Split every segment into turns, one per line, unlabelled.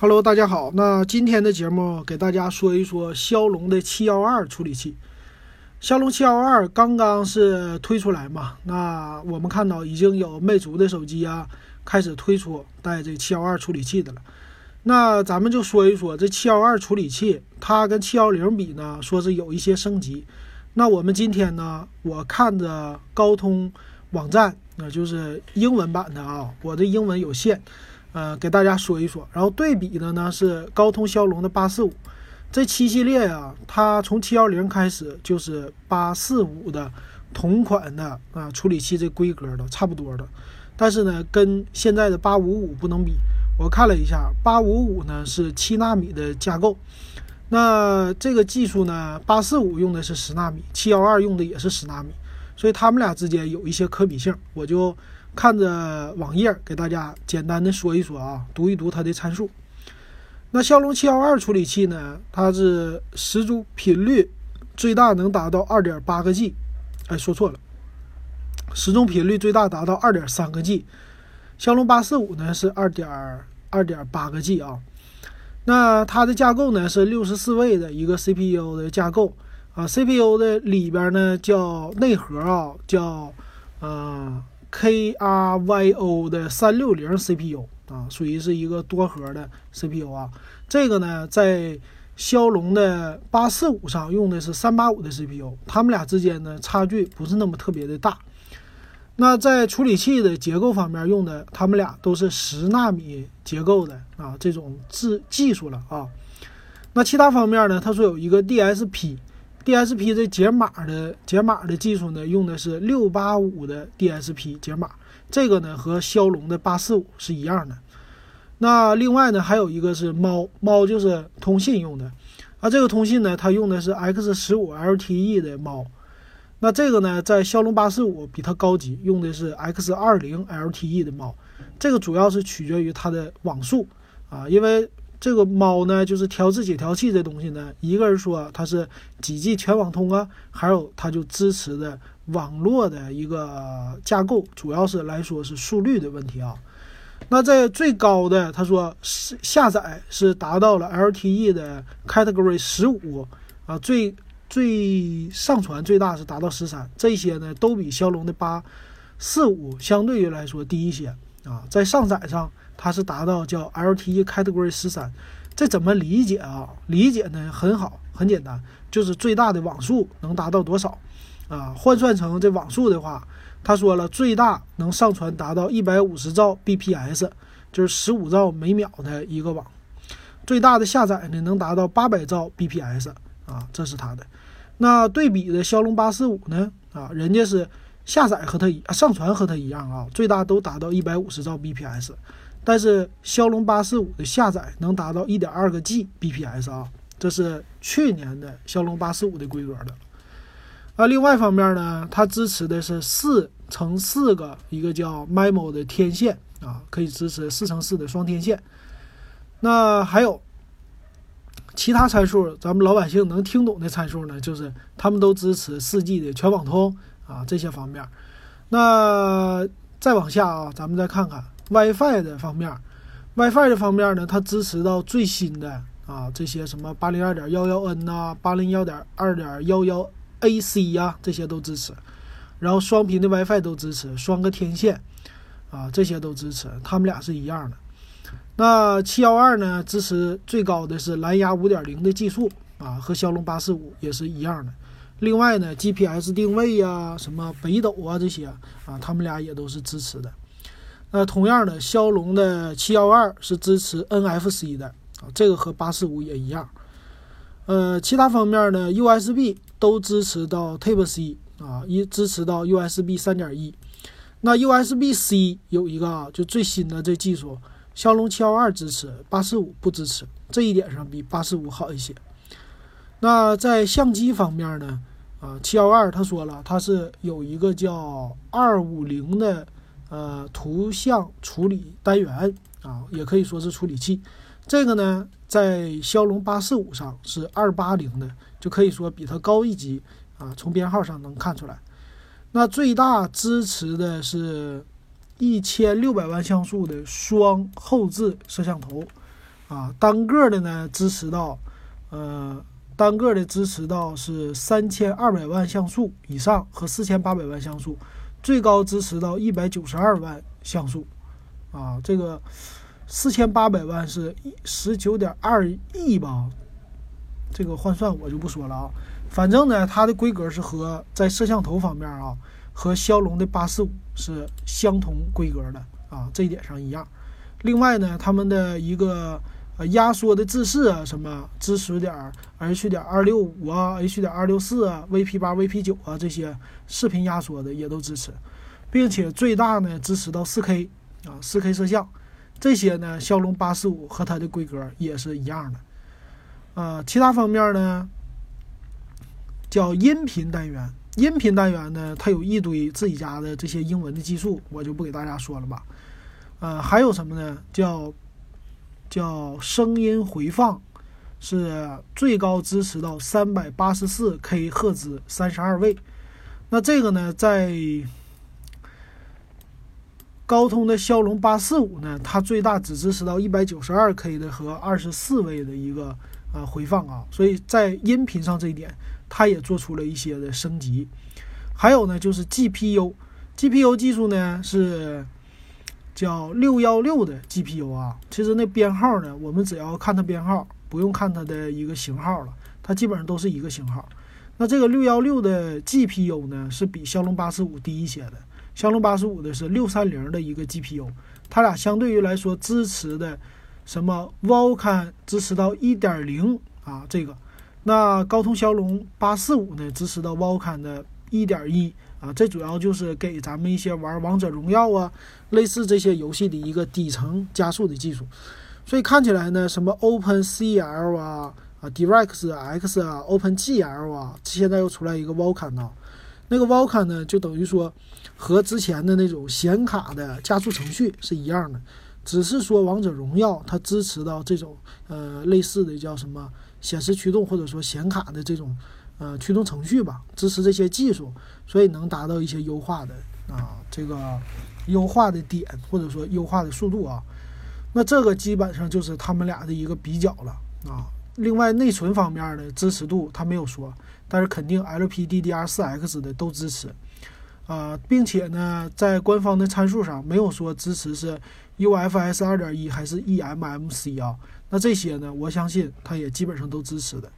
Hello，大家好。那今天的节目给大家说一说骁龙的七幺二处理器。骁龙七幺二刚刚是推出来嘛？那我们看到已经有魅族的手机啊开始推出带这七幺二处理器的了。那咱们就说一说这七幺二处理器，它跟七幺零比呢，说是有一些升级。那我们今天呢，我看着高通网站，那就是英文版的啊，我的英文有限。呃，给大家说一说，然后对比的呢是高通骁龙的八四五，这七系列啊，它从七幺零开始就是八四五的同款的啊处理器这规格的差不多的，但是呢跟现在的八五五不能比。我看了一下，八五五呢是七纳米的架构，那这个技术呢八四五用的是十纳米，七幺二用的也是十纳米，所以他们俩之间有一些可比性，我就。看着网页，给大家简单的说一说啊，读一读它的参数。那骁龙七幺二处理器呢，它是时钟频率最大能达到二点八个 G，哎，说错了，时钟频率最大达到二点三个 G。骁龙八四五呢是二点二点八个 G 啊。那它的架构呢是六十四位的一个 CPU 的架构啊，CPU 的里边呢叫内核啊，叫呃。Kryo 的三六零 CPU 啊，属于是一个多核的 CPU 啊。这个呢，在骁龙的八四五上用的是三八五的 CPU，它们俩之间呢差距不是那么特别的大。那在处理器的结构方面用的，它们俩都是十纳米结构的啊，这种制技术了啊。那其他方面呢，它说有一个 DSP。DSP 这解码的解码的技术呢，用的是六八五的 DSP 解码，这个呢和骁龙的八四五是一样的。那另外呢，还有一个是猫猫，就是通信用的啊。这个通信呢，它用的是 X 十五 LTE 的猫。那这个呢，在骁龙八四五比它高级，用的是 X 二零 LTE 的猫。这个主要是取决于它的网速啊，因为。这个猫呢，就是调制解调器这东西呢，一个人说它是几 G 全网通啊，还有它就支持的网络的一个架构，主要是来说是速率的问题啊。那在最高的，他说是下载是达到了 LTE 的 Category 十五啊，最最上传最大是达到十三，这些呢都比骁龙的八四五相对于来说低一些啊，在上载上。它是达到叫 LTE Category 十三，这怎么理解啊？理解呢很好，很简单，就是最大的网速能达到多少啊？换算成这网速的话，他说了，最大能上传达到一百五十兆 bps，就是十五兆每秒的一个网。最大的下载呢能达到八百兆 bps 啊，这是它的。那对比的骁龙八四五呢啊，人家是下载和它一上传和它一样啊，最大都达到一百五十兆 bps。但是骁龙八四五的下载能达到一点二个 G bps 啊，这是去年的骁龙八四五的规格的。啊，另外一方面呢，它支持的是四乘四个一个叫 MIMO 的天线啊，可以支持四乘四的双天线。那还有其他参数，咱们老百姓能听懂的参数呢，就是他们都支持四 G 的全网通啊这些方面。那再往下啊，咱们再看看。WiFi 的方面，WiFi 的方面呢，它支持到最新的啊这些什么八零二点幺幺 N 呐，八零幺点二点幺幺 AC 呀，这些都支持。然后双频的 WiFi 都支持，双个天线啊这些都支持，它们俩是一样的。那七幺二呢，支持最高的是蓝牙五点零的技术啊，和骁龙八四五也是一样的。另外呢，GPS 定位呀，什么北斗啊这些啊，它们俩也都是支持的。那同样的，骁龙的七幺二是支持 NFC 的啊，这个和八四五也一样。呃，其他方面呢，USB 都支持到 Type C 啊，一支持到 USB 三点一。那 USB C 有一个啊，就最新的这技术，骁龙七幺二支持，八四五不支持，这一点上比八四五好一些。那在相机方面呢，啊，七幺二他说了，它是有一个叫二五零的。呃，图像处理单元啊，也可以说是处理器。这个呢，在骁龙八四五上是二八零的，就可以说比它高一级啊。从编号上能看出来。那最大支持的是一千六百万像素的双后置摄像头啊，单个的呢支持到，呃，单个的支持到是三千二百万像素以上和四千八百万像素，最高支持到一百九十二万像素，啊，这个四千八百万是十九点二亿吧，这个换算我就不说了啊，反正呢，它的规格是和在摄像头方面啊，和骁龙的八四五是相同规格的啊，这一点上一样。另外呢，他们的一个。呃，压缩的制式啊，什么支持点 H 点二六五啊，H 点二六四啊，VP 八、VP 九啊，这些视频压缩的也都支持，并且最大呢支持到 4K 啊，4K 摄像，这些呢，骁龙八四五和它的规格也是一样的。呃，其他方面呢，叫音频单元，音频单元呢，它有一堆自己家的这些英文的技术，我就不给大家说了吧。呃，还有什么呢？叫叫声音回放，是最高支持到三百八十四 K 赫兹，三十二位。那这个呢，在高通的骁龙八四五呢，它最大只支持到一百九十二 K 的和二十四位的一个呃回放啊。所以在音频上这一点，它也做出了一些的升级。还有呢，就是 GPU，GPU 技术呢是。叫六幺六的 GPU 啊，其实那编号呢，我们只要看它编号，不用看它的一个型号了，它基本上都是一个型号。那这个六幺六的 GPU 呢，是比骁龙八四五低一些的。骁龙八四五的是六三零的一个 GPU，它俩相对于来说支持的什么 Vulkan 支持到一点零啊，这个，那高通骁龙八四五呢，支持到 Vulkan 的一点一。啊，这主要就是给咱们一些玩王者荣耀啊，类似这些游戏的一个底层加速的技术。所以看起来呢，什么 OpenCL 啊、啊 DirectX 啊、OpenGL 啊，现在又出来一个 Vulkan 呢。那个 Vulkan 呢，就等于说和之前的那种显卡的加速程序是一样的，只是说王者荣耀它支持到这种呃类似的叫什么显示驱动或者说显卡的这种。呃，驱动程序吧，支持这些技术，所以能达到一些优化的啊，这个优化的点或者说优化的速度啊。那这个基本上就是他们俩的一个比较了啊。另外，内存方面的支持度他没有说，但是肯定 LPDDR4X 的都支持啊，并且呢，在官方的参数上没有说支持是 UFS 2.1还是 eMMC 啊。那这些呢，我相信它也基本上都支持的。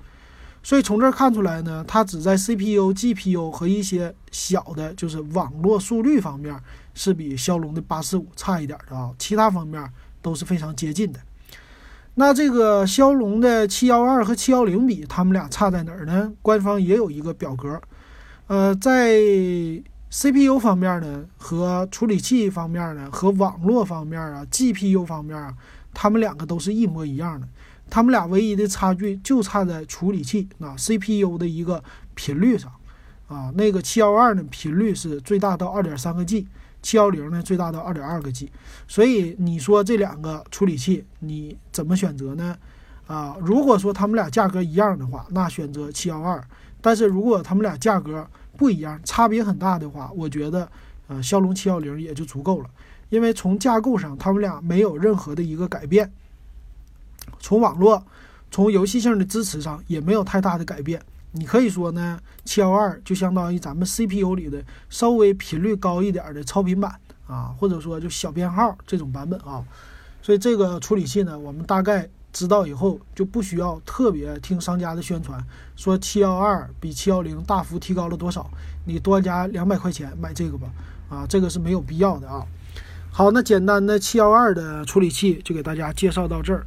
所以从这儿看出来呢，它只在 CPU、GPU 和一些小的，就是网络速率方面是比骁龙的八四五差一点的啊，其他方面都是非常接近的。那这个骁龙的七幺二和七幺零比，它们俩差在哪儿呢？官方也有一个表格，呃，在 CPU 方面呢，和处理器方面呢，和网络方面啊，GPU 方面啊，它们两个都是一模一样的。他们俩唯一的差距就差在处理器啊，CPU 的一个频率上，啊，那个七幺二呢频率是最大到二点三个 G，七幺零呢最大到二点二个 G，所以你说这两个处理器你怎么选择呢？啊，如果说他们俩价格一样的话，那选择七幺二；但是如果他们俩价格不一样，差别很大的话，我觉得呃骁龙七幺零也就足够了，因为从架构上他们俩没有任何的一个改变。从网络、从游戏性的支持上也没有太大的改变。你可以说呢，七幺二就相当于咱们 CPU 里的稍微频率高一点的超频版啊，或者说就小编号这种版本啊。所以这个处理器呢，我们大概知道以后就不需要特别听商家的宣传，说七幺二比七幺零大幅提高了多少，你多加两百块钱买这个吧，啊，这个是没有必要的啊。好，那简单的七幺二的处理器就给大家介绍到这儿。